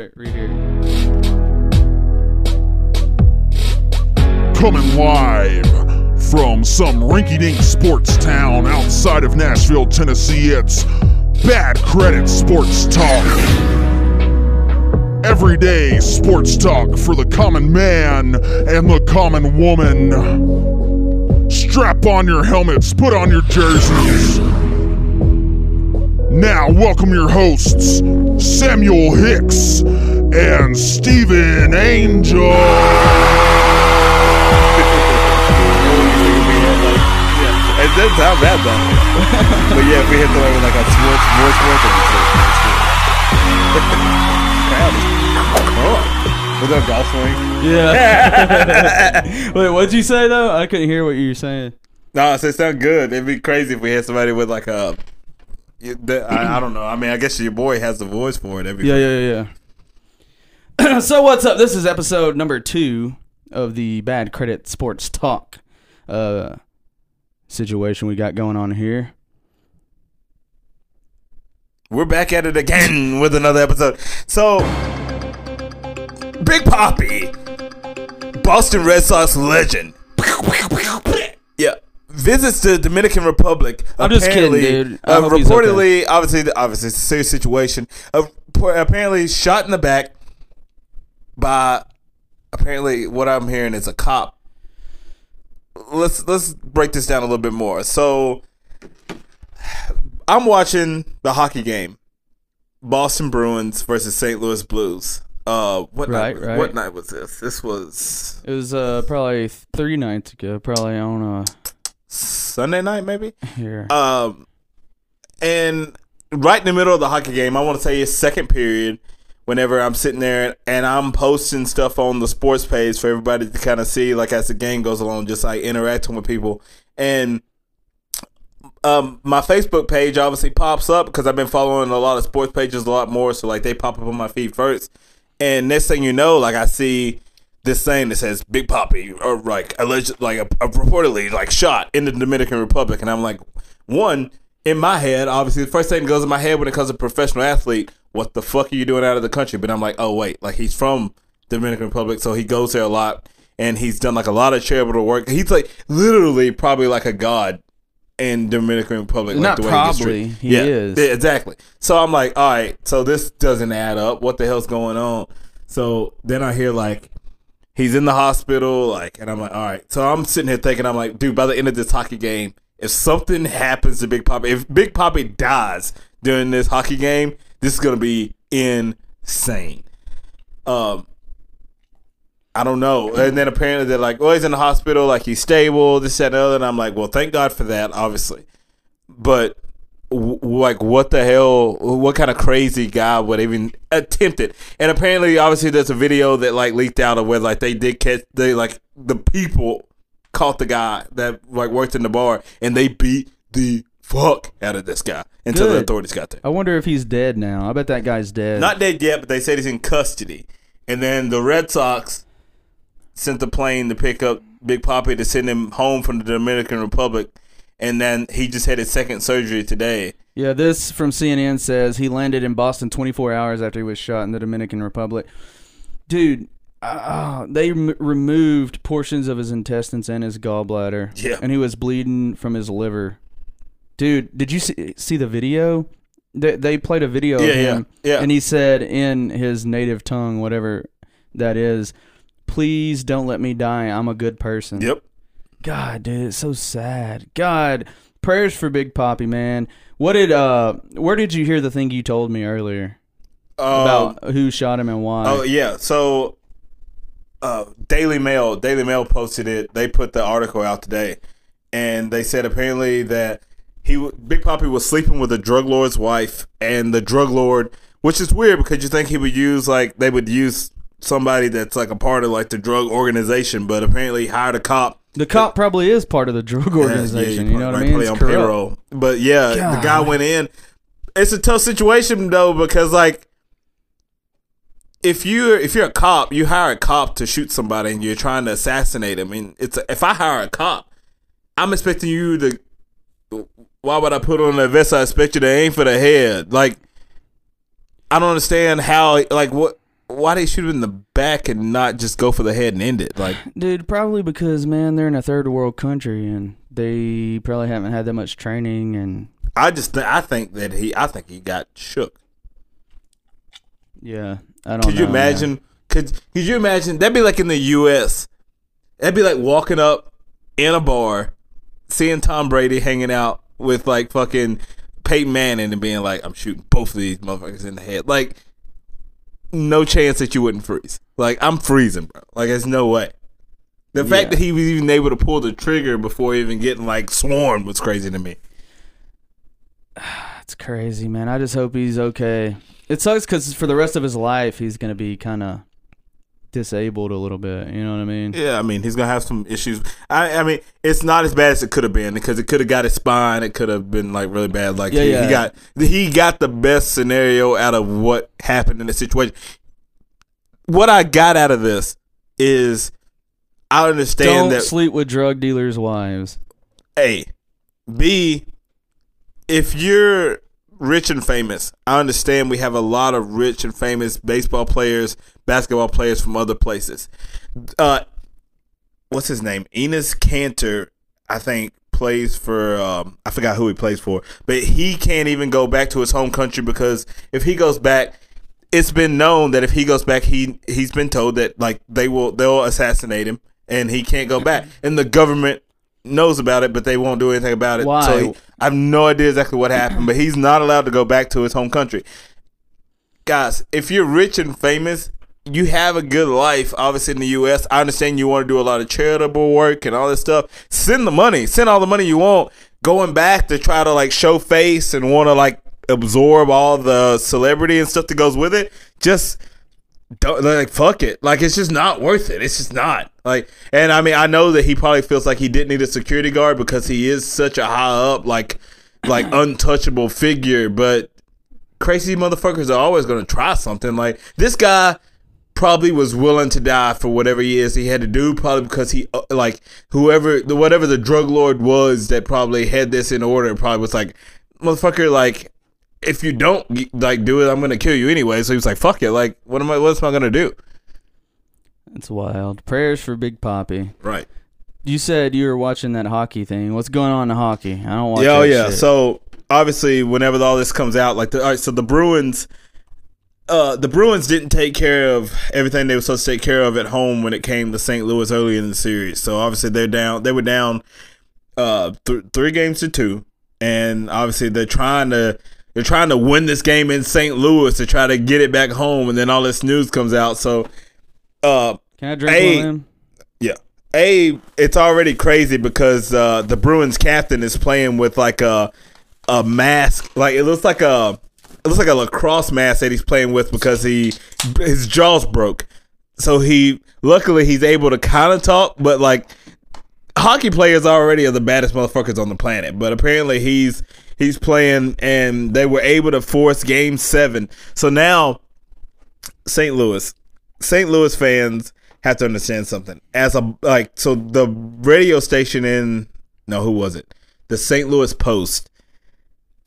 Right here. Coming live from some rinky dink sports town outside of Nashville, Tennessee, it's Bad Credit Sports Talk. Everyday sports talk for the common man and the common woman. Strap on your helmets, put on your jerseys. Now, welcome your hosts, Samuel Hicks and Stephen Angel. It doesn't sound bad though. but yeah, if we hit the with like a sports, more sports, then it's With a golf swing. Yeah. Wait, what'd you say though? I couldn't hear what you were saying. No, it sound good. It'd be crazy if we had somebody with like a. the- I, I don't know. I mean, I guess your boy has the voice for it. It'd Yeah, yeah, yeah. so what's up? This is episode number two of the Bad Credit Sports Talk uh, situation we got going on here. We're back at it again with another episode. So, Big Poppy, Boston Red Sox legend. Yeah. Visits the Dominican Republic. I'm just kidding, dude. I Uh, hope he's reportedly, obviously, obviously, it's a serious situation. Uh, apparently, shot in the back by apparently what I'm hearing is a cop. Let's let's break this down a little bit more. So, I'm watching the hockey game, Boston Bruins versus St. Louis Blues. Uh, what Right, night? right. What night was this? This was It was uh, probably three nights ago. Probably on uh, Sunday night, maybe. Yeah. Um, and right in the middle of the hockey game, I want to say it's second period. Whenever I'm sitting there and I'm posting stuff on the sports page for everybody to kind of see, like as the game goes along, just like interacting with people. And um, my Facebook page obviously pops up because I've been following a lot of sports pages a lot more, so like they pop up on my feed first. And next thing you know, like I see this thing that says Big Poppy or like alleged, like a, a reportedly like shot in the Dominican Republic, and I'm like, one in my head, obviously the first thing that goes in my head when it comes to professional athlete, what the fuck are you doing out of the country? But I'm like, oh wait, like he's from Dominican Republic, so he goes there a lot, and he's done like a lot of charitable work. He's like literally probably like a god in Dominican Republic. like, Not the way he gets probably, treated. he yeah, is. yeah, exactly. So I'm like, all right, so this doesn't add up. What the hell's going on? So then I hear like he's in the hospital, like, and I'm like, all right. So I'm sitting here thinking, I'm like, dude, by the end of this hockey game, if something happens to Big Poppy, if Big Poppy dies during this hockey game, this is gonna be insane. Um, I don't know. And then apparently they're like, well, he's in the hospital, like he's stable, this, that, and the other. And I'm like, well, thank God for that, obviously. But like, what the hell? What kind of crazy guy would even attempt it? And apparently, obviously, there's a video that like leaked out of where like they did catch they like the people caught the guy that like worked in the bar and they beat the fuck out of this guy until the authorities got there. I wonder if he's dead now. I bet that guy's dead. Not dead yet, but they said he's in custody. And then the Red Sox sent the plane to pick up Big Poppy to send him home from the Dominican Republic. And then he just had his second surgery today. Yeah, this from CNN says he landed in Boston 24 hours after he was shot in the Dominican Republic. Dude, uh, they m- removed portions of his intestines and his gallbladder. Yeah. And he was bleeding from his liver. Dude, did you see, see the video? They, they played a video Yeah, of yeah, yeah. And he said in his native tongue, whatever that is, please don't let me die. I'm a good person. Yep. God, dude, it's so sad. God, prayers for Big Poppy, man. What did uh where did you hear the thing you told me earlier Uh, about who shot him and why? oh, yeah. So, uh, Daily Mail, Daily Mail posted it. They put the article out today. And they said apparently that he, Big Poppy was sleeping with a drug lord's wife. And the drug lord, which is weird because you think he would use, like, they would use somebody that's like a part of like the drug organization, but apparently hired a cop. The cop probably is part of the drug organization. Yeah, you know what I mean? probably It's on corrupt. payroll. But yeah, the guy went in. It's a tough situation though because like if you if you're a cop, you hire a cop to shoot somebody and you're trying to assassinate him. And it's if I hire a cop, I'm expecting you to. Why would I put on a vest? I expect you to aim for the head. Like I don't understand how like what why they shoot him in the back and not just go for the head and end it? Like, Dude, probably because man, they're in a third world country and they probably haven't had that much training and I just th- I think that he I think he got shook. yeah, I don't. Could you know, man. imagine? Could could you imagine? That'd be like in the U.S. That'd be like walking up in a bar, seeing Tom Brady hanging out with like fucking Peyton Manning and being like, "I'm shooting both of these motherfuckers in the head." Like, no chance that you wouldn't freeze. Like, I'm freezing, bro. Like, there's no way. The fact Yeah. that he was even able to pull the trigger before even getting like swarmed was crazy to me. It's crazy, man. I just hope he's okay. It sucks because for the rest of his life, he's gonna be kind of disabled a little bit. You know what I mean? Yeah, I mean he's gonna have some issues. I, I mean it's not as bad as it could have been because it could have got his spine. It could have been like really bad. Like Yeah, he, yeah. he got he got the best scenario out of what happened in the situation. What I got out of this is I understand that. Don't that sleep with drug dealers' wives. A, B, if you're rich and famous, I understand we have a lot of rich and famous baseball players, basketball players from other places. Uh, what's his name? Enes Kanter, I think, plays for. Um, I forgot who he plays for, but he can't even go back to his home country because if he goes back. It's been known that if he goes back, he he's been told that like they will they'll assassinate him and he can't go back. And the government knows about it, but they won't do anything about it. Why? So he, I have no idea exactly what happened, but he's not allowed to go back to his home country. Guys, if you're rich and famous, you have a good life. Obviously, in the U.S., I understand you want to do a lot of charitable work and all this stuff. Send the money. Send all the money you want. Going back to try to like show face and want to like absorb all the celebrity and stuff that goes with it. Just don't like fuck it. Like it's just not worth it. It's just not. Like and I mean I know that he probably feels like he didn't need a security guard because he is such a high up like like untouchable figure, but crazy motherfuckers are always going to try something. Like this guy probably was willing to die for whatever he is he had to do probably because he uh, like whoever the whatever the drug lord was that probably had this in order probably was like motherfucker like if you don't like do it, I'm gonna kill you anyway. So he was like, "Fuck it! Like, what am I? What am I gonna do?" It's wild. Prayers for Big Poppy. Right. You said you were watching that hockey thing. What's going on in hockey? I don't watch. Yeah, oh yeah. shit. So obviously, whenever all this comes out, like, the, all right, so the Bruins, uh, the Bruins didn't take care of everything they were supposed to take care of at home when it came to St. Louis early in the series. So obviously, they're down. They were down, uh, th- three games to two, and obviously they're trying to. They're trying to win this game in St. Louis to try to get it back home, and then all this news comes out. So, uh, can I drink one of them? Yeah. A, it's already crazy because uh, the Bruins captain is playing with like a a mask. Like it looks like a it looks like a lacrosse mask that he's playing with because he his jaws broke. So he luckily he's able to kind of talk, but like hockey players already are the baddest motherfuckers on the planet. But apparently he's he's playing and they were able to force game 7. So now St. Louis St. Louis fans have to understand something. As a like, so the radio station in no, who was it? The St. Louis Post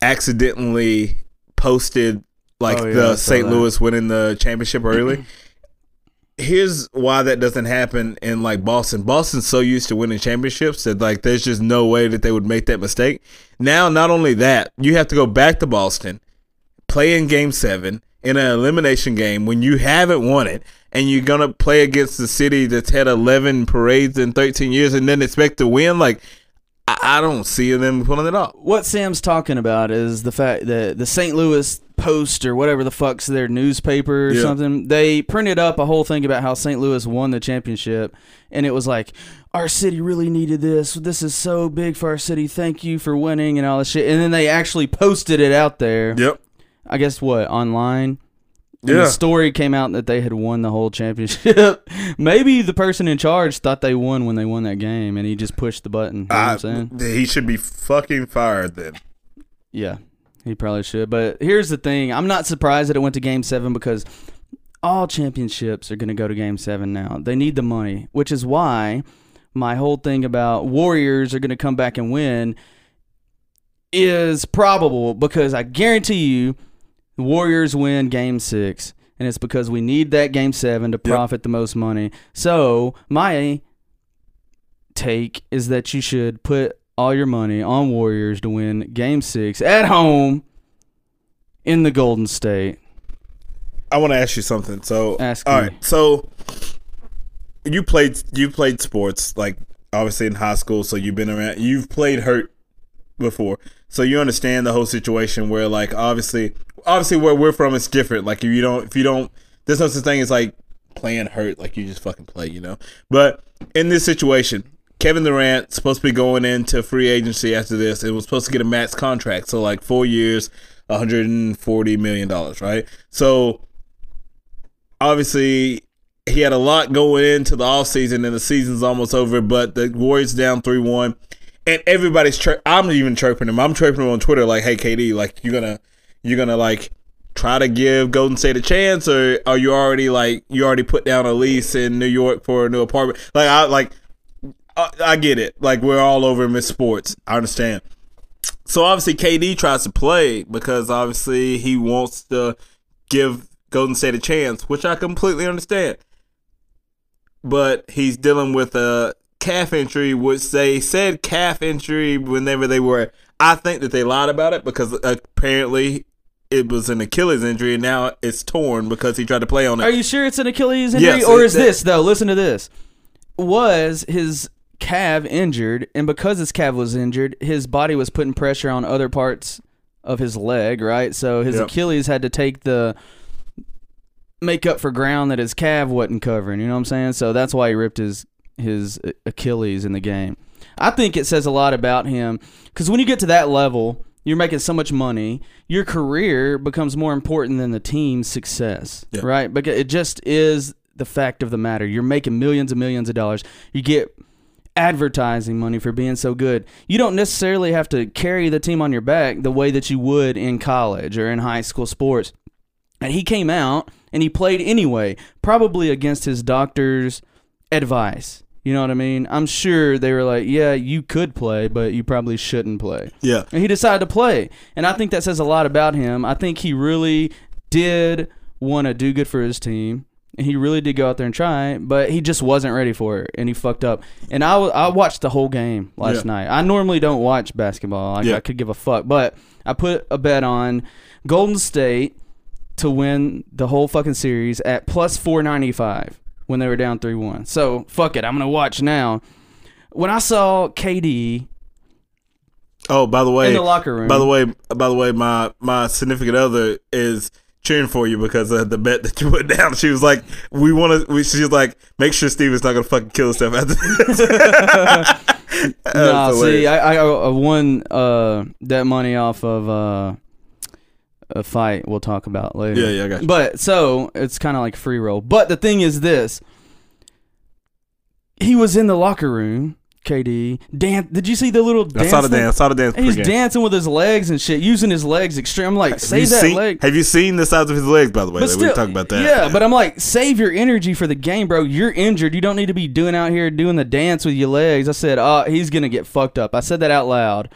accidentally posted like Oh, yeah, the St. Louis winning the championship early. Here's why that doesn't happen in like Boston. Boston's so used to winning championships that like there's just no way that they would make that mistake. Now, not only that, you have to go back to Boston play in game seven in an elimination game when you haven't won it and you're gonna play against the city that's had 11 parades in 13 years and then expect to win like i, I don't see them pulling it off What Sam's talking about is the fact that the St. Louis Post or whatever the fuck's their newspaper or Yeah. something, they printed up a whole thing about how St. Louis won the championship, and it was like, our city really needed this. This is so big for our city. Thank you for winning and all this shit. And then they actually posted it out there. yep I guess what online. Yeah. the story came out that they had won the whole championship. Maybe the person in charge thought they won when they won that game, and he just pushed the button. You know saying? he should be fucking fired then Yeah, he probably should. But here's the thing: I'm not surprised that it went to Game Seven because all championships are going to go to Game Seven now. They need the money, which is why my whole thing about Warriors are going to come back and win is probable because I guarantee you, Warriors win Game Six. and it's because we need that game seven to profit the most money. So my take is that you should put all your money on Warriors to win game six at home in the Golden State. I want to ask you something. So, Ask all me. right. So, you played you played sports like obviously in high school, so you've been around. You've played hurt before, so you understand the whole situation. Where like obviously, obviously where we're from, it's different. Like if you don't, if you don't, there's no such thing as like playing hurt. Like you just fucking play, you know. But in this situation. Kevin Durant supposed to be going into free agency after this. It was supposed to get a max contract, so like four years, 140 million dollars, right? So obviously he had a lot going into the offseason and the season's almost over, but the Warriors down 3 1. And everybody's chir- I'm even chirping him. I'm chirping him on Twitter like, hey KD, like you're gonna you're gonna like try to give Golden State a chance or are you already like you already put down a lease in New York for a new apartment? Like I like I, I get it. Like we're all over Miss Sports. I understand. So obviously KD tries to play because obviously he wants to give Golden State a chance, which I completely understand. But he's dealing with a calf injury, which they said calf injury whenever they were. I think that they lied about it because apparently it was an Achilles injury and now it's torn because he tried to play on it. Are you sure it's an Achilles injury, Yes, or is that- this though? Listen to this. Was his calf injured, and because his calf was injured, his body was putting pressure on other parts of his leg, right? So his Yep. Achilles had to take the make up for ground that his calf wasn't covering. You know what I'm saying? So that's why he ripped his his Achilles in the game. I think it says a lot about him because when you get to that level, you're making so much money. Your career becomes more important than the team's success, Yeah. right? Because it just is the fact of the matter. You're making millions and millions of dollars. You get advertising money for being so good. You don't necessarily have to carry the team on your back the way that you would in college or in high school sports. And he came out and he played anyway, probably against his doctor's advice. You know what I mean? I'm sure they were like, yeah, you could play, but you probably shouldn't play. yeah. And he decided to play. And I think that says a lot about him. I think he really did want to do good for his team. And he really did go out there and try, but he just wasn't ready for it, and he fucked up. And I, w- I watched the whole game last Yeah. night. I normally don't watch basketball. I, Yeah. I could give a fuck, but I put a bet on Golden State to win the whole fucking series at plus 495 when they were down 3-1. So, fuck it. I'm going to watch now. When I saw KD Oh, by the way, in the locker room. By the way, by the way, my my significant other is cheering for you because of the bet that you put down. She was like, "We want to." We, she was like, "Make sure Steven's not gonna fucking kill himself after this." Was see. I, I, I won uh, that money off of uh, a fight we'll talk about later. Yeah, yeah, I got you. But so it's kind of like free roll. But the thing is this: he was in the locker room. KD dan Did you see the little? I Dance saw the thing? dance. I saw the dance. He's dancing with his legs and shit, using his legs extreme. I'm like, Have you save that seen- leg. Have you seen the size of his legs? By the way, Like, we still, were talking about that. Yeah, but I'm like, save your energy for the game, bro. You're injured. You don't need to be doing out here doing the dance with your legs. I said, oh, he's gonna get fucked up. I said that out loud,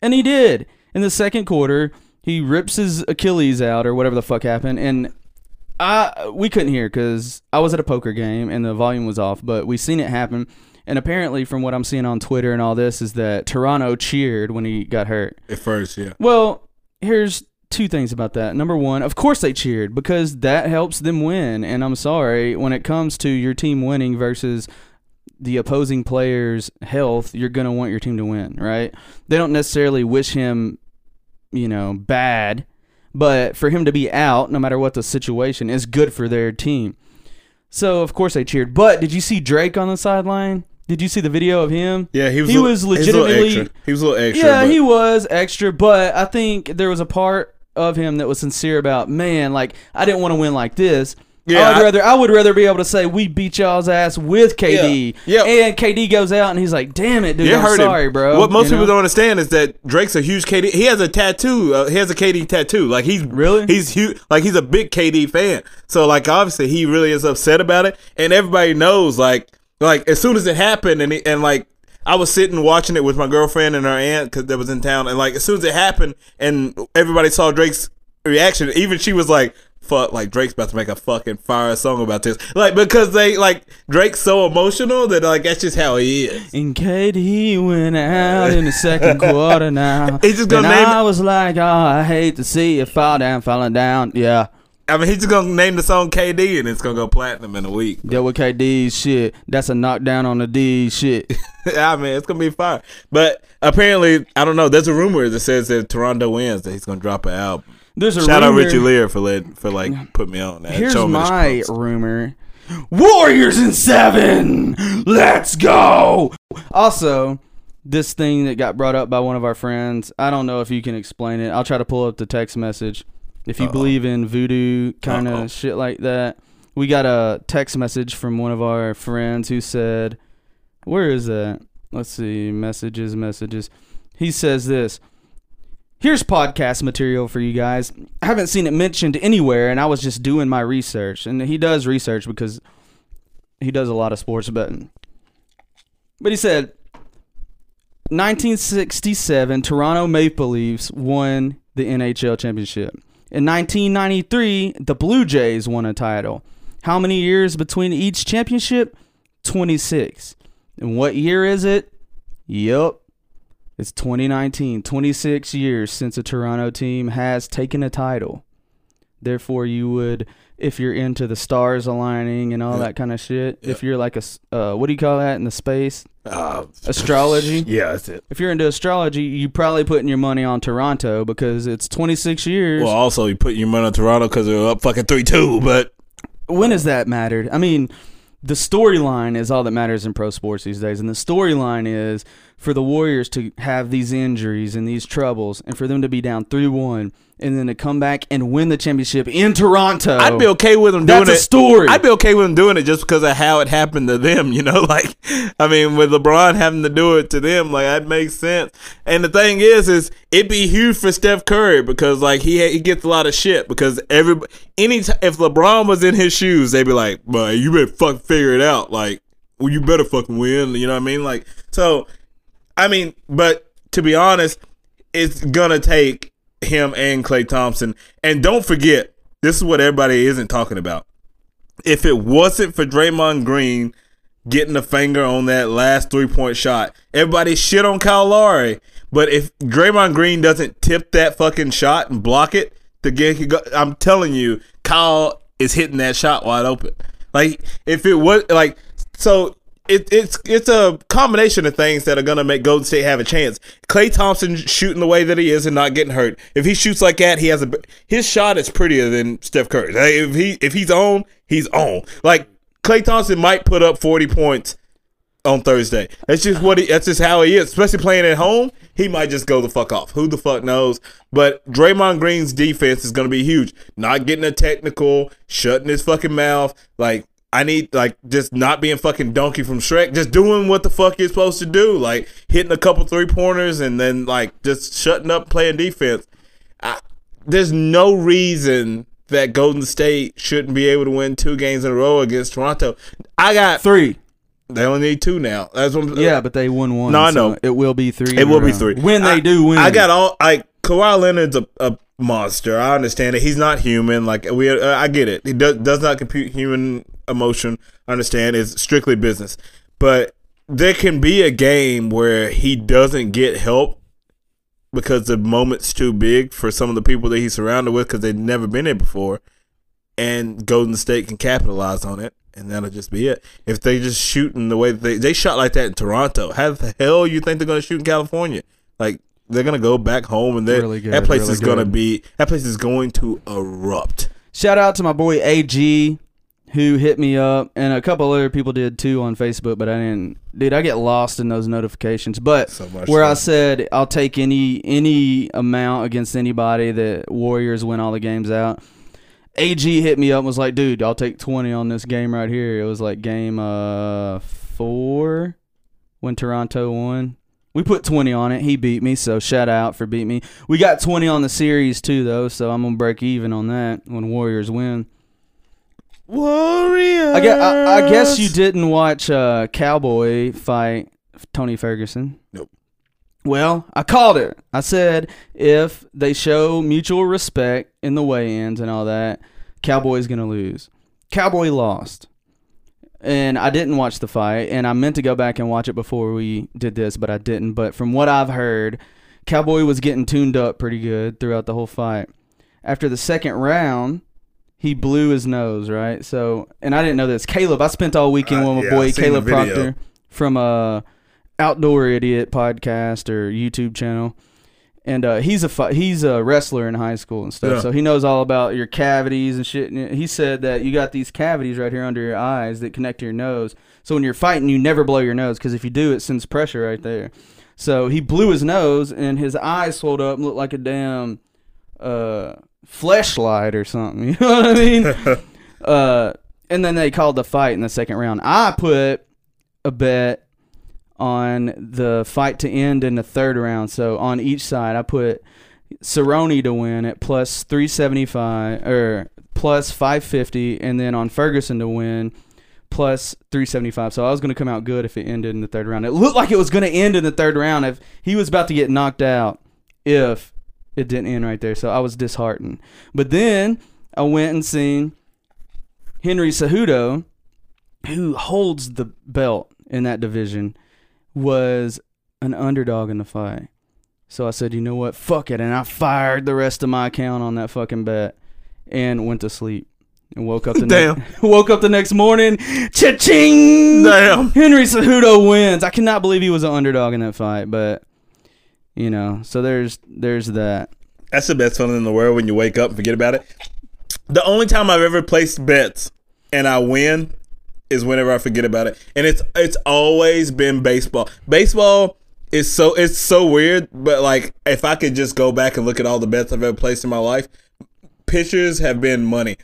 and he did. In the second quarter, he rips his Achilles out or whatever the fuck happened, and I we couldn't hear because I was at a poker game and the volume was off, but we seen it happen. And apparently, from what I'm seeing on Twitter and all this, is that Toronto cheered when he got hurt. at first, yeah. Well, here's two things about that. Number one, of course they cheered because that helps them win. And I'm sorry, when it comes to your team winning versus the opposing player's health, you're going to want your team to win, right? They don't necessarily wish him, you know, bad, but for him to be out, no matter what the situation, is good for their team. So, of course they cheered. But did you see Drake on the sideline? Did you see the video of him? Yeah, he was. He a- was he a little legitimately- extra. He was a little extra. Yeah, but- he was extra, but I think there was a part of him that was sincere about, man, like I didn't want to win like this. Yeah, I'd I- rather I would rather be able to say we beat y'all's ass with KD. Yeah, yeah. And KD goes out and he's like, "Damn it, dude, It I'm hurt him. sorry, bro." What most You know? people don't understand is that Drake's a huge KD. He has a tattoo. Uh, he has a KD tattoo. Like he's Really? he's huge. Like he's a big KD fan. So like obviously he really is upset about it, and everybody knows. Like like as soon as it happened, and he, and like I was sitting watching it with my girlfriend and her aunt because that was in town, and like as soon as it happened, and everybody saw Drake's reaction, even she was like. fuck like Drake's about to make a fucking fire song about this. Like because they like Drake's so emotional that like that's just how he is. And KD went out in the second quarter now. He's just gonna and name I was like, oh, I hate to see you fall down, falling down. Yeah. I mean, he's just gonna name the song KD and it's gonna go platinum in a week. That with KD shit. That's a knockdown on the D shit. I mean, it's gonna be fire. But apparently, I don't know. There's a rumor that says that Toronto wins, that he's gonna drop an album. There's a Shout out Richie Lear for let for like put me on that. Here's Show me this my rumor. Warriors in seven. Let's go. Also, this thing that got brought up by one of our friends. I don't know if you can explain it. I'll try to pull up the text message. If you Uh-oh. believe in voodoo kind of shit like that, we got a text message from one of our friends who said, "Where is that? Let's see. Messages, messages." He says this. Here's podcast material for you guys. I haven't seen it mentioned anywhere, and I was just doing my research. And he does research because he does a lot of sports betting. But he said, 1967, Toronto Maple Leafs won the NHL championship. In 1993, the Blue Jays won a title. How many years between each championship? 26. And what year is it? Yup. It's 2019, 26 years since a Toronto team has taken a title. Therefore, you would, if you're into the stars aligning and all Yeah. that kind of shit, if you're like a uh, what do you call that in the space? Uh, Astrology. yeah, that's it. If you're into astrology, you probably putting your money on Toronto because it's 26 years. Well, also you put your money on Toronto because they're up fucking three two, but when has that mattered? I mean, the storyline is all that matters in pro sports these days, and the storyline is for the Warriors to have these injuries and these troubles, and for them to be down three one, and then to come back and win the championship in Toronto. I'd be okay with them doing it. That's a story. I'd be okay with them doing it just because of how it happened to them. You know, like I mean, with LeBron having to do it to them, like that makes sense. And the thing is, is it'd be huge for Steph Curry because like he he gets a lot of shit because every any t- if LeBron was in his shoes, they'd be like, "Bro, you better fuck figure it out." Like, well, you better fucking win. You know what I mean? Like, so I mean, but to be honest, it's gonna take him and Klay Thompson. And don't forget, this is what everybody isn't talking about. If it wasn't for Draymond Green getting a finger on that last three point shot, everybody shit on Kyle Lowry. But if Draymond Green doesn't tip that fucking shot and block it, the game. I'm telling you, Kyle is hitting that shot wide open. Like if it was like so. It, it's it's a combination of things that are gonna make Golden State have a chance. Klay Thompson shooting the way that he is and not getting hurt. If he shoots like that, he has a his shot is prettier than Steph Curry's. Like, if he if he's on, he's on. Like Klay Thompson might put up forty points on Thursday. That's just what he. That's just how he is. Especially playing at home, he might just go the fuck off. Who the fuck knows? But Draymond Green's defense is going to be huge. Not getting a technical, shutting his fucking mouth. Like I need, like just not being fucking donkey from Shrek. Just doing what the fuck you're supposed to do. Like hitting a couple three pointers and then like just shutting up, playing defense. I, there's no reason that Golden State shouldn't be able to win two games in a row against Toronto. I got three. they only need two now. That's what I'm, Yeah, but they won one. No, I so know. it will be three. It will be row. three when I- they do win. I got all like Kawhi Leonard's a, a monster. I understand it. He's not human. Like we, uh, I get it. He does does not compute human emotion. I understand. is strictly business. But there can be a game where he doesn't get help because the moment's too big for some of the people that he's surrounded with because they've never been there before, and Golden State can capitalize on it. And that'll just be it. If they just shoot in the way that they they shot like that in Toronto, how the hell you think they're gonna shoot in California? Like they're gonna go back home and Really good, that place really is gonna be that place is going to erupt. Shout out to my boy AG who hit me up and a couple other people did too on Facebook, but I didn't dude, I get lost in those notifications. But So where I said I'll take any any amount against anybody that Warriors win all the games out. AG hit me up and was like, dude, I'll take 20 on this game right here. It was like game uh 4 when Toronto won. We put 20 on it. He beat me, so shout out for beat me. We got 20 on the series too though, so I'm to break even on that when Warriors win. Warriors. I guess, I, I guess you didn't watch uh, Cowboy fight Tony Ferguson. Nope. Well, I called it. I said if they show mutual respect in the weigh-ins and all that, Cowboy's gonna lose. Cowboy lost. And I didn't watch the fight, and I meant to go back and watch it before we did this, but I didn't. But from what I've heard, Cowboy was getting tuned up pretty good throughout the whole fight. After the second round, he blew his nose, right? So, and I didn't know this. Caleb, I spent all weekend Uh, with my yeah, boy Caleb. Proctor from uh Outdoor Idiot podcast or YouTube channel. And uh, he's a fi- he's a wrestler in high school and stuff, Yeah. so he knows all about your cavities and shit. And he said that you got these cavities right here under your eyes that connect to your nose. So when you're fighting, you never blow your nose because if you do, it sends pressure right there. So he blew his nose and his eyes swelled up and looked like a damn uh, fleshlight or something. You know what I mean? uh, and then they called the fight in the second round. I put a bet on the fight to end in the third round. So on each side, I put Cerrone to win at plus 375 or plus 550, and then on Ferguson to win plus 375. So I was going to come out good if it ended in the third round. It looked like it was going to end in the third round if he was about to get knocked out if it didn't end right there. So I was disheartened. But then I went and seen Henry Cejudo, who holds the belt in that division, was an underdog in the fight. So I said, you know what? Fuck it. And I fired the rest of my account on that fucking bet and went to sleep. And woke up the Damn. next woke up the next morning. Cha-ching! Damn. Henry Cejudo wins. I cannot believe he was an underdog in that fight, but you know, so there's there's that. That's the best feeling in the world when you wake up and forget about it. The only time I've ever placed bets and I win is whenever I forget about it, and it's it's always been baseball. Baseball is so it's so weird, but like if I could just go back and look at all the bets I've ever placed in my life, pitchers have been money.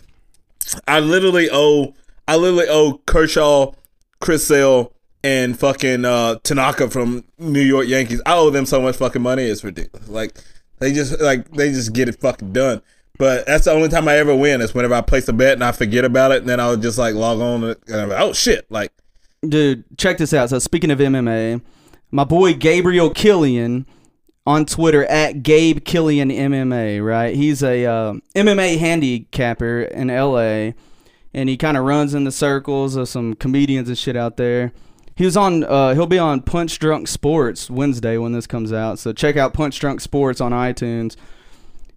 I literally owe I literally owe Kershaw, Chris Sale, and fucking uh, Tanaka from New York Yankees. I owe them so much fucking money. It's ridiculous. Like they just like they just get it fucking done. But that's the only time I ever win is whenever I place a bet and I forget about it, and then I'll just like log on and like, oh shit, like Dude, check this out. So speaking of MMA, my boy Gabriel Killian on Twitter at Gabe Killian MMA, right? He's a uh, MMA handicapper in LA, and he kind of runs in the circles of some comedians and shit out there. He was on. Uh, he'll be on Punch Drunk Sports Wednesday when this comes out. So check out Punch Drunk Sports on iTunes.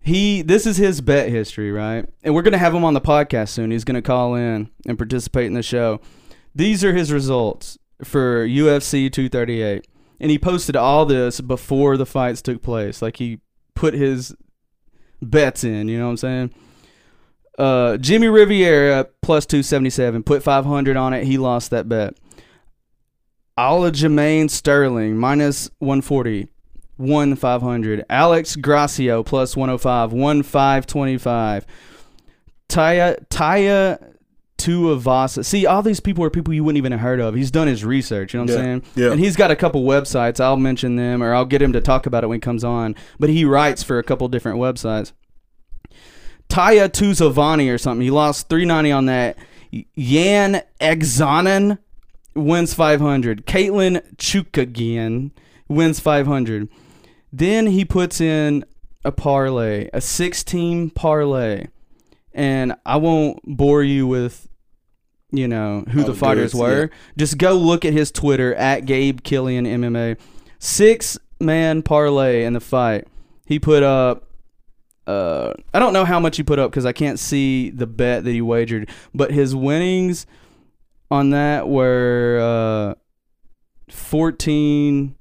He this is his bet history, right? And we're gonna have him on the podcast soon. He's gonna call in and participate in the show. These are his results for UFC 238. And he posted all this before the fights took place. Like he put his bets in, you know what I'm saying? Uh, Jimmie Rivera plus 277, put 500 on it. He lost that bet. Aljamain Sterling minus 140, won 500. Alex Grasso plus 105, won 525. Taya Taya Tuivasa. See, all these people are people you wouldn't even have heard of. He's done his research. You know what Yeah, I'm saying? yeah. And he's got a couple websites. I'll mention them, or I'll get him to talk about it when he comes on. But he writes for a couple different websites. Taya Tuzovani or something. He lost 390 on that. Yan Xiaonan wins 500. Katlyn Chookagian wins 500. Then he puts in a parlay, a six team parlay. And I won't bore you with, you know, who All the fighters goods, were. Just go look at his Twitter at Gabe Killian MMA. Six man parlay in the fight. He put up uh, I don't know how much he put up because I can't see the bet that he wagered, but his winnings on that were uh, 14,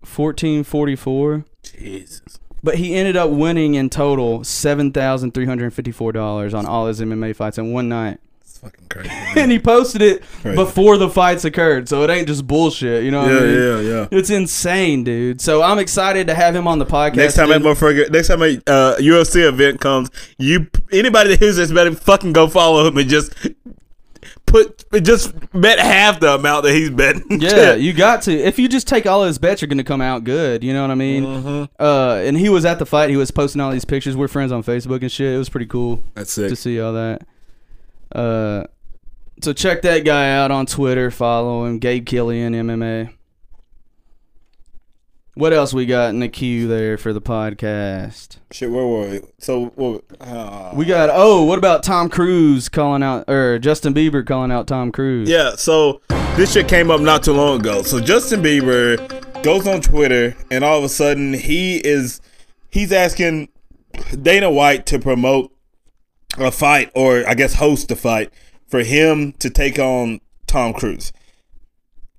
1444. Jesus. But he ended up winning in total seven thousand three hundred fifty-four dollars on all his MMA fights in one night, It's fucking crazy. and he posted it Crazy. before the fights occurred. So it ain't just bullshit, you know? What yeah, I mean? yeah, yeah. It's insane, dude. So I'm excited to have him on the podcast. Next time dude. that motherfucker, next time a uh, UFC event comes, you anybody that hears this better fucking go follow him and just put just bet half the amount that he's betting. Yeah, you got to. If you just take all his bets, you're going to come out good. You know what I mean? Mm-hmm. Uh, and he was at the fight. He was posting all these pictures. We're friends on Facebook and shit. It was pretty cool that's sick. to see all that. Uh, so check that guy out on Twitter. Follow him, Gabe Killian MMA. What else we got in the queue there for the podcast? Shit, where were we? So, what, uh, We got oh, what about Tom Cruise calling out or Justin Bieber calling out Tom Cruise? Yeah, so this shit came up not too long ago. So Justin Bieber goes on Twitter and all of a sudden he is he's asking Dana White to promote a fight or I guess host a fight for him to take on Tom Cruise.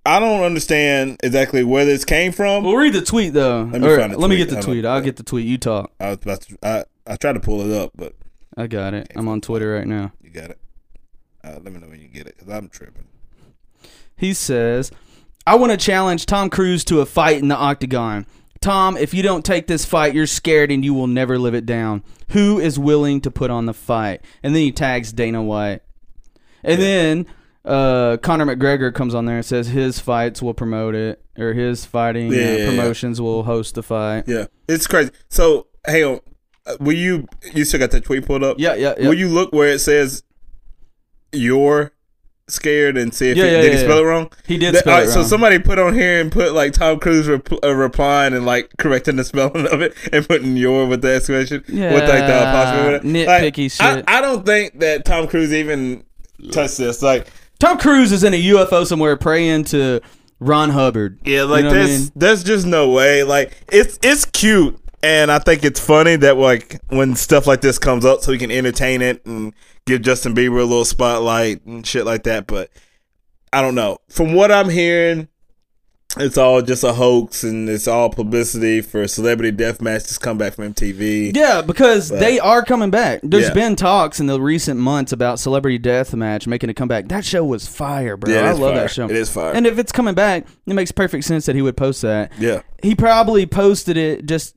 I don't understand exactly where this came from. We'll read the tweet though. Let me Or, let me get the tweet. I'll get the tweet. You talk. I was about to, I, I tried to pull it up, but I got it. I'm on Twitter right now. you got it. Uh, let me know when you get it because I'm tripping. He says, I want to challenge Tom Cruise to a fight in the octagon. Tom, if you don't take this fight, you're scared and you will never live it down. Who is willing to put on the fight? And then he tags Dana White. And then uh, Conor McGregor comes on there and says his fights will promote it, or his fighting uh, Yeah, yeah, yeah. promotions will host the fight. Yeah, it's crazy. So, hey, on. Uh, Will you? You still got that tweet pulled up? Yeah, yeah, yeah. Will you look where it says you're scared and see if Yeah, he, yeah, did he spell yeah. it wrong? He did That- spell all it right, So somebody put on here and put like Tom Cruise uh, replying and like correcting the spelling of it and putting your with the exclamation with like the apostrophe. nitpicky Like, shit. I, I don't think that Tom Cruise even touched this. Like, Tom Cruise is in a UFO somewhere praying to Ron Hubbard. Yeah, like know what I there's mean? there's just no way. Like it's it's cute, and I think it's funny that like when stuff like this comes up, so we can entertain it and give Justin Bieber a little spotlight and shit like that. But I don't know. From what I'm hearing, it's all just a hoax and it's all publicity for Celebrity Deathmatch to come back from MTV. Yeah, because But- they are coming back. There's Yeah. been talks in the recent months about Celebrity Deathmatch making a comeback. That show was fire, bro. Yeah, I love fire. that show. It is fire. And if it's coming back, it makes perfect sense that he would post that. Yeah, He probably posted it just,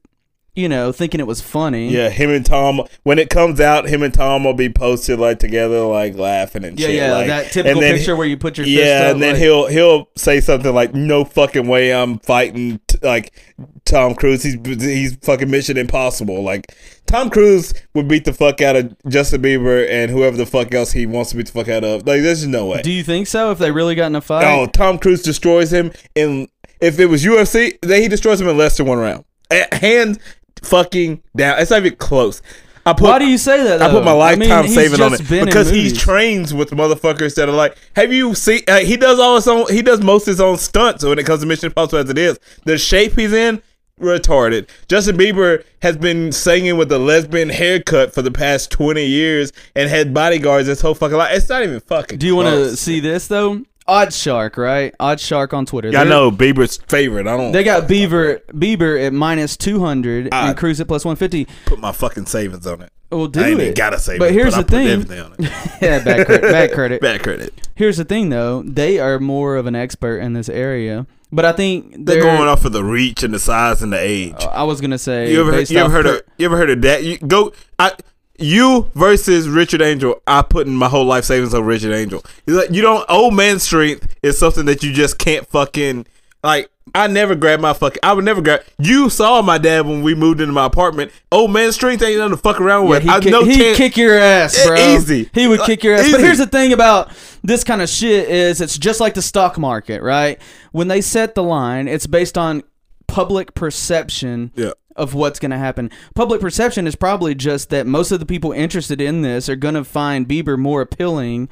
you know, thinking it was funny. yeah. Him and Tom. When it comes out, him and Tom will be posted like together, like laughing and Yeah, shit. yeah, like- that typical then- picture where you put your fist Yeah, up, and then like- he'll he'll say something like, "No fucking way, I'm fighting t- like Tom Cruise. He's he's fucking Mission Impossible. Like Tom Cruise would beat the fuck out of Justin Bieber and whoever the fuck else he wants to beat the fuck out of. Like there's no way. Do you think so? If they really got in a fight, Oh, Tom Cruise destroys him in if it was UFC, then he destroys him in less than one round. Hands fucking down. It's not even close. I put, why do you say that? I put my though? I lifetime mean, saving on it because he trains with motherfuckers that are like, have you seen? Uh, he does all his own. He does most of his own stunts when it comes to Mission Impossible as it is. The shape he's in, retarded. Justin Bieber has been singing with a lesbian haircut for the past twenty years and had bodyguards his whole fucking life. It's not even fucking. Do you want to see this though? Odd Shark, right? Odd Shark on Twitter. Yeah, I They're- know Bieber's favorite. I don't. They got Beaver Bieber at minus two hundred Ah. and Cruise at plus one fifty. put my fucking savings on it. Well, do I ain't it. even gotta save But it, here's I the put thing. everything on it. yeah, bad, credit, bad credit. Bad credit. Here's the thing, though. They are more of an expert in this area, but I think They're they're, going off of the reach and the size and the age. I was gonna say. You ever, based you ever off heard per- of you ever heard of that? You go I you versus Richard Angel. I put in my whole life savings on Richard Angel. You like- You don't old man strength is something that you just can't fucking like. I never grab my fucking. I would never grab. You saw my dad when we moved into my apartment. Old man strength ain't nothing to fuck around Yeah, with. he I no he'd chance- kick your ass, bro. easy. He would kick your ass. But here's the thing about this kind of shit is it's just like the stock market, right? When they set the line, it's based on public perception Yeah. Of what's going to happen. Public perception is probably just that most of the people interested in this are going to find Bieber more appealing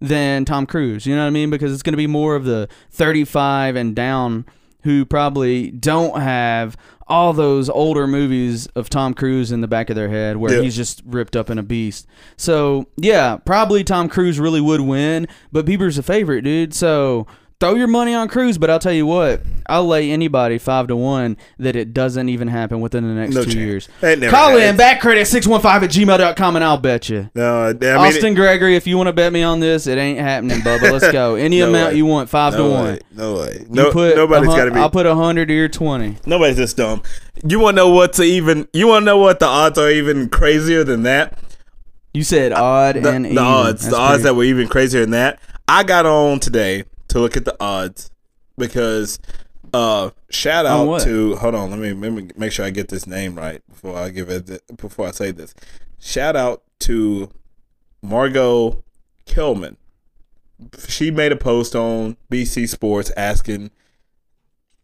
than Tom Cruise. You know what I mean? Because it's going to be more of the 35 and down who probably don't have all those older movies of Tom Cruise in the back of their head where Yeah. he's just ripped up in a beast. So, yeah, probably Tom Cruise really would win, but Bieber's a favorite, dude. So, throw your money on Cruise, but I'll tell you what, I'll lay anybody 5 to 1 that it doesn't even happen within the next No 2 chance. years. Call in back credit 615 at gmail.com and I'll bet you. No, I mean, Austin Gregory, if you want to bet me on this, it ain't happening, Bubba. Let's go. Any No amount way. you want, five no to way, one. No way. You No, put nobody's got to be. I'll put a hundred to your twenty. Nobody's this dumb. You want to know what to even? You want to know what the odds are even crazier than that? You said odd The, and the even. odds, That's the odds pretty- that were even crazier than that. I got on today to look at the odds because uh shout out to hold on, let me let me make sure I get this name right before I give it before I say this. Shout out to Margot Kelman. She made a post on BC Sports asking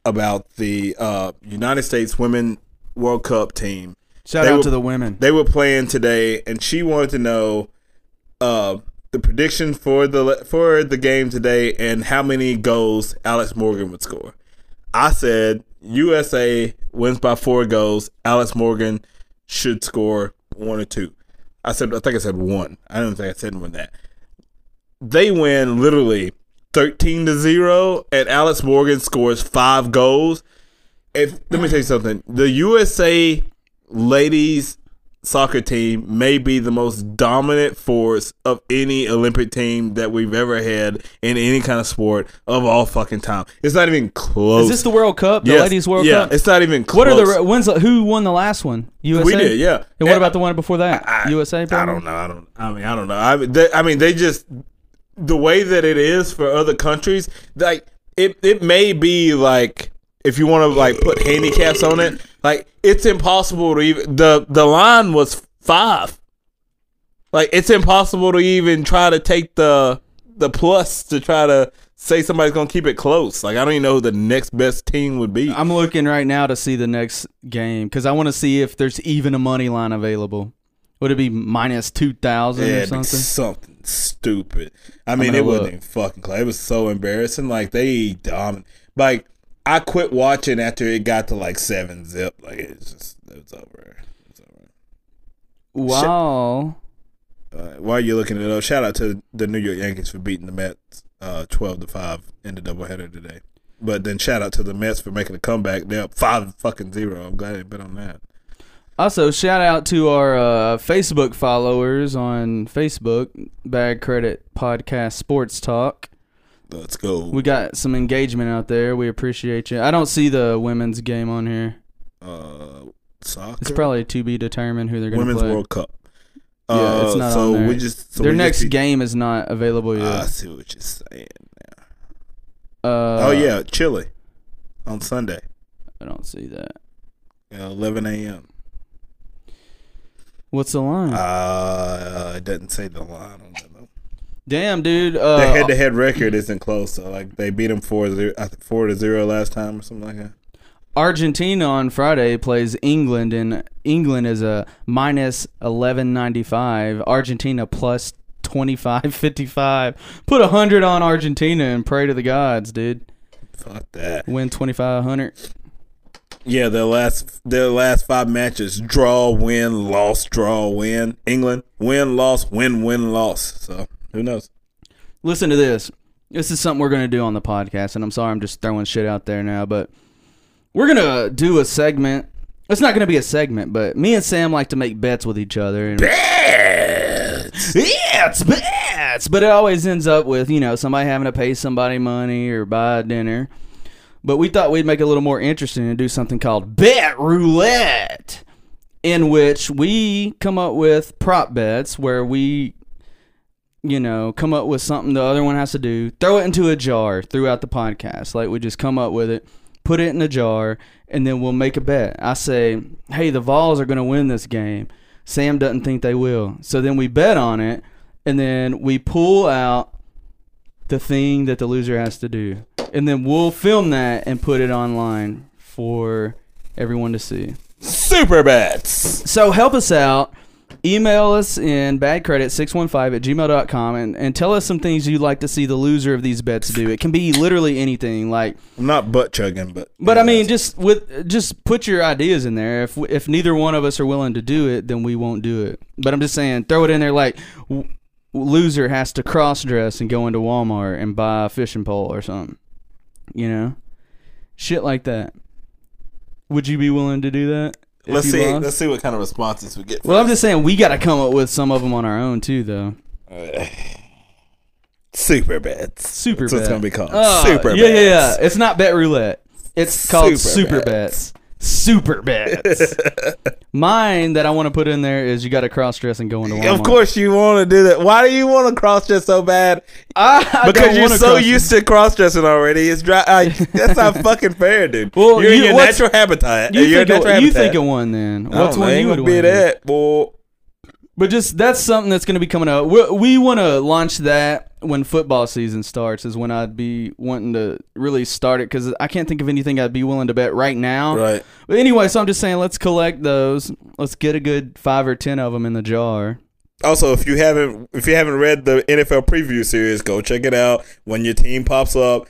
about the uh, United States Women World Cup team. Shout They out were- to the women. They were playing today, and she wanted to know uh, the prediction for the for the game today and how many goals Alex Morgan would score. I said USA wins by four goals. Alex Morgan should score one or two. I said I think I said one. I don't think I said more than that. They win literally thirteen to zero, and Alex Morgan scores five goals. If let me tell you something, the USA ladies soccer team may be the most dominant force of any Olympic team that we've ever had in any kind of sport of all fucking time. It's not even close. Is this the World Cup? The Yes. ladies World yeah, Cup? it's not even close. What are the when's the, who won the last one? USA. we did? Yeah. And what about the one before that? I- USA. I don't know. I don't. I mean, I don't know. I mean, they, I mean, they just the way that it is for other countries. Like it, it may be like if you want to like put handicaps on it. Like it's impossible to even the the line was five. Like it's impossible to even try to take the the plus to try to say somebody's gonna keep it close. Like I don't even know who the next best team would be. I'm looking right now to see the next game because I want to see if there's even a money line available. Would it be minus two thousand Yeah, or something? something stupid. I mean, it wasn't even fucking close. It was so embarrassing. Like they dominant. Like I quit watching after it got to like seven zip. Like it's just it's over. It was over. Wow. Uh, while you're looking it up, shout out to the New York Yankees for beating the Mets uh, twelve to five in the doubleheader today. But then shout out to the Mets for making a comeback. They're up five fucking zero. I'm glad they bet on that. Also, shout out to our uh, Facebook followers on Facebook, Bad Credit Podcast Sports Talk. Let's go. We got some engagement out there. We appreciate you. I don't see the women's game on here. uh, soccer. It's probably to be determined who they're going to Women's. World Cup. Yeah, it's Uh, not so on there. we just so Their we just next be- game is not available yet. I see what you're saying. uh, oh yeah, Chile on Sunday, I don't see that. uh, 11 a.m. What's the line? Uh, it doesn't say the line on though. Damn, dude. Uh, The head-to-head record isn't close, so like they beat them four to zero, four to zero last time or something like that. Argentina on Friday plays England, and England is a minus eleven ninety five. Argentina plus twenty five fifty five. Put a hundred on Argentina and pray to the gods, dude. Fuck that. Win twenty five hundred. Yeah, their last their last five matches: draw, win, loss, draw, win. England win, loss, win, win, loss. So who knows? Listen to this. This is something we're gonna do on the podcast, and I'm sorry I'm just throwing shit out there now, but we're gonna do a segment. It's not gonna be a segment, but me and Sam like to make bets with each other. And Bets. Yeah, it's bets. But it always ends up with, you know, somebody having to pay somebody money or buy dinner. But we thought we'd make it a little more interesting and do something called Bet Roulette, in which we come up with prop bets where we, you know, come up with something the other one has to do, throw it into a jar throughout the podcast. Like we just come up with it, put it in a jar, and then we'll make a bet. I say, hey, the Vols are going to win this game. Sam doesn't think they will. So then we bet on it, and then we pull out the thing that the loser has to do. And then we'll film that and put it online for everyone to see. Super bets. So help us out. Email us in badcredit615 at gmail.com and, and tell us some things you'd like to see the loser of these bets do. It can be literally anything. Like I'm not butt chugging, but but I mean, just with just put your ideas in there. If if neither one of us are willing to do it, then we won't do it. But I'm just saying, throw it in there. Like w- loser has to cross dress and go into Walmart and buy a fishing pole or something. You know, shit like that. Would you be willing to do that? Let's see. Let's see what kind of responses we get. Well, I'm just saying we got to come up with some of them on our own too, though. Uh, super bets. Super That's what it's gonna be called. Oh, super yeah, bets. yeah, yeah. It's not bet roulette. It's called Super super, bets. Super bets. Mine that I want to put in there is you got to cross dress and go into Walmart. Of course, you want to do that. Why do you want to cross dress so bad? I, I Because you're so used to cross dressing already. It's dry. Like, that's not fucking fair, dude. Well, you're in your natural habitat. You you're think, in of, natural you habitat. think of one then? What's one you would be that, boy. But just that's something that's going to be coming out. We, we want to launch that when football season starts is when I'd be wanting to really start it because I can't think of anything I'd be willing to bet right now. Right. But anyway, so I'm just saying, let's collect those. Let's get a good five or ten of them in the jar. Also, if you haven't if you haven't read the NFL preview series, go check it out. When your team pops up,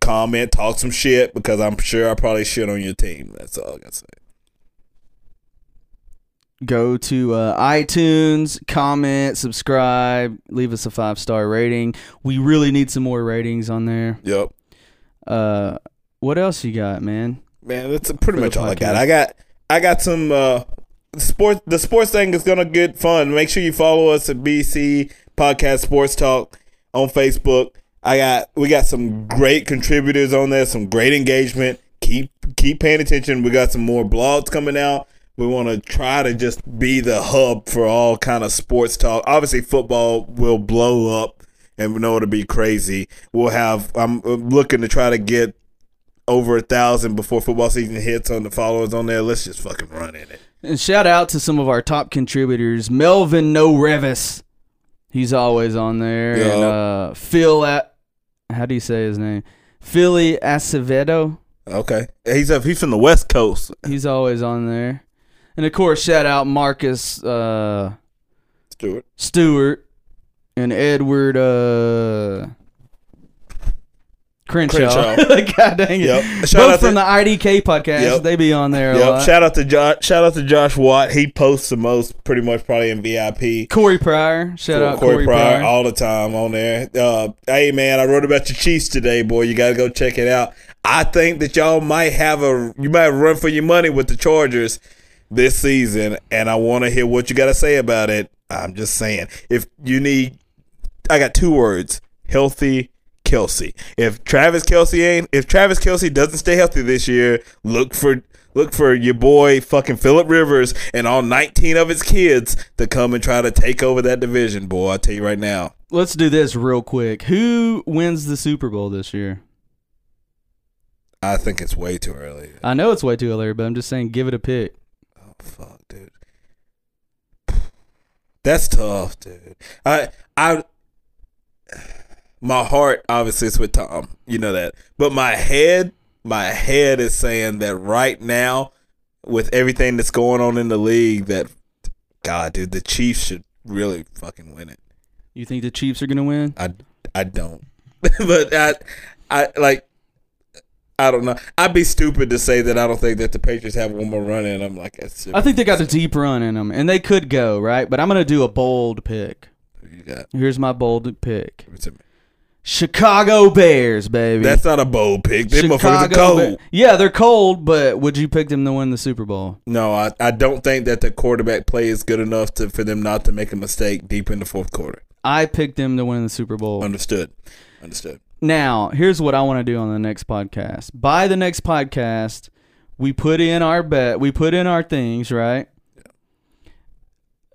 comment, talk some shit because I'm sure I probably shit on your team. That's all I gotta say. Go to uh, iTunes, comment, subscribe, leave us a five star rating. We really need some more ratings on there. Yep. Uh, what else you got, man? Man, that's pretty much all I got. I got I got some uh sports the sports thing is gonna get fun. Make sure you follow us at BC Podcast Sports Talk on Facebook. I got we got some great contributors on there, some great engagement. Keep keep paying attention. We got some more blogs coming out. We want to try to just be the hub for all kind of sports talk. Obviously, football will blow up, and we know it'll be crazy. We'll have. I'm looking to try to get over a thousand before football season hits on the followers on there. Let's just fucking run in it. And shout out to some of our top contributors, Melvin No Revis. He's always on there. And Yeah. uh, Phil at how do you say his name? Philly Acevedo. Okay, he's up. He's from the West Coast. He's always on there. And of course, shout out Marcus uh, Stuart. Stewart and Edward uh, Crenshaw. Crenshaw. God dang it. Yep. Both out from to- the IDK podcast. Yep. They be on there a Yep. lot. Shout out to Josh. Shout out to Josh Watt. He posts the most, pretty much probably in VIP. Corey Pryor. Shout out Corey, Corey, Pryor, Pryor. all the time on there. Uh, hey man, I wrote about your Chiefs today, boy. You got to go check it out. I think that y'all might have a you might run for your money with the Chargers this season, and I want to hear what you got to say about it. I'm just saying, if you need, I got two words: healthy. Kelce. If Travis Kelce ain't, if Travis Kelce doesn't stay healthy this year, look for look for your boy fucking Philip Rivers and all 19 of his kids to come and try to take over that division, boy. I tell you right now. Let's do this real quick. Who wins the Super Bowl this year? I think it's way too early. I know it's way too early, but I'm just saying, give it a pick. Fuck, dude. That's tough, dude. I I my heart obviously is with Tom. You know that. But my head, my head is saying that right now, with everything that's going on in the league, that God, dude, the Chiefs should really fucking win it. You think the Chiefs are gonna win? I, I don't. but I I like I don't know. I'd be stupid to say that I don't think that the Patriots have one more run in. I'm like, that's I think they got a deep run in them, and they could go right. But I'm gonna do a bold pick. you got. Here's my bold pick: Give it to me. Chicago Bears, baby. That's not a bold pick. Them motherfuckers are Chicago cold. Bear- Yeah, they're cold, but would you pick them to win the Super Bowl? No, I, I don't think that the quarterback play is good enough to for them not to make a mistake deep in the fourth quarter. I picked them to win the Super Bowl. Understood. Understood. Now, here's what I want to do on the next podcast. By the next podcast, we put in our bet. We put in our things, right?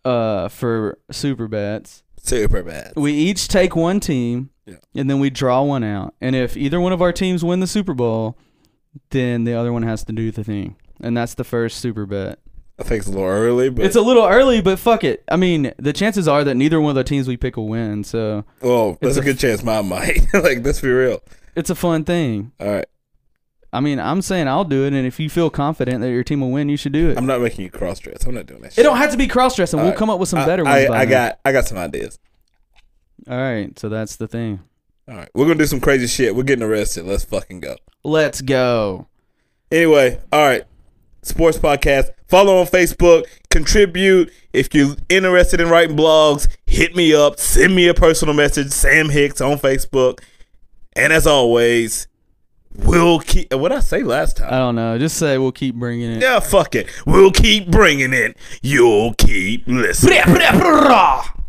Uh, for super bets. Super bad. We each take one team, Yeah. and then we draw one out. And if either one of our teams win the Super Bowl, then the other one has to do the thing, and that's the first super bet. I think it's a little early, but It's a little early, but fuck it. I mean, the chances are that neither one of the teams we pick will win. So well, there's it's a a- good chance mine might. like, let's be real. it's a fun thing. All right. I mean, I'm saying I'll do it, and if you feel confident that your team will win, you should do it. I'm not making you cross dress. I'm not doing that. It shit. don't have to be cross dressing. We'll Alright. come up with some I- better I, ones. by I got I got some ideas. All right, so that's the thing. All right, we're gonna do some crazy shit. We're getting arrested. Let's fucking go. Let's go. Anyway, all right. Sports podcast. Follow on Facebook. Contribute. If you're interested in writing blogs, hit me up. Send me a personal message. Sam Hicks on Facebook. And as always, we'll keep. Uh, what did I say last time? I don't know. Just say we'll keep bringing it. yeah, fuck it. We'll keep bringing it. You'll keep listening.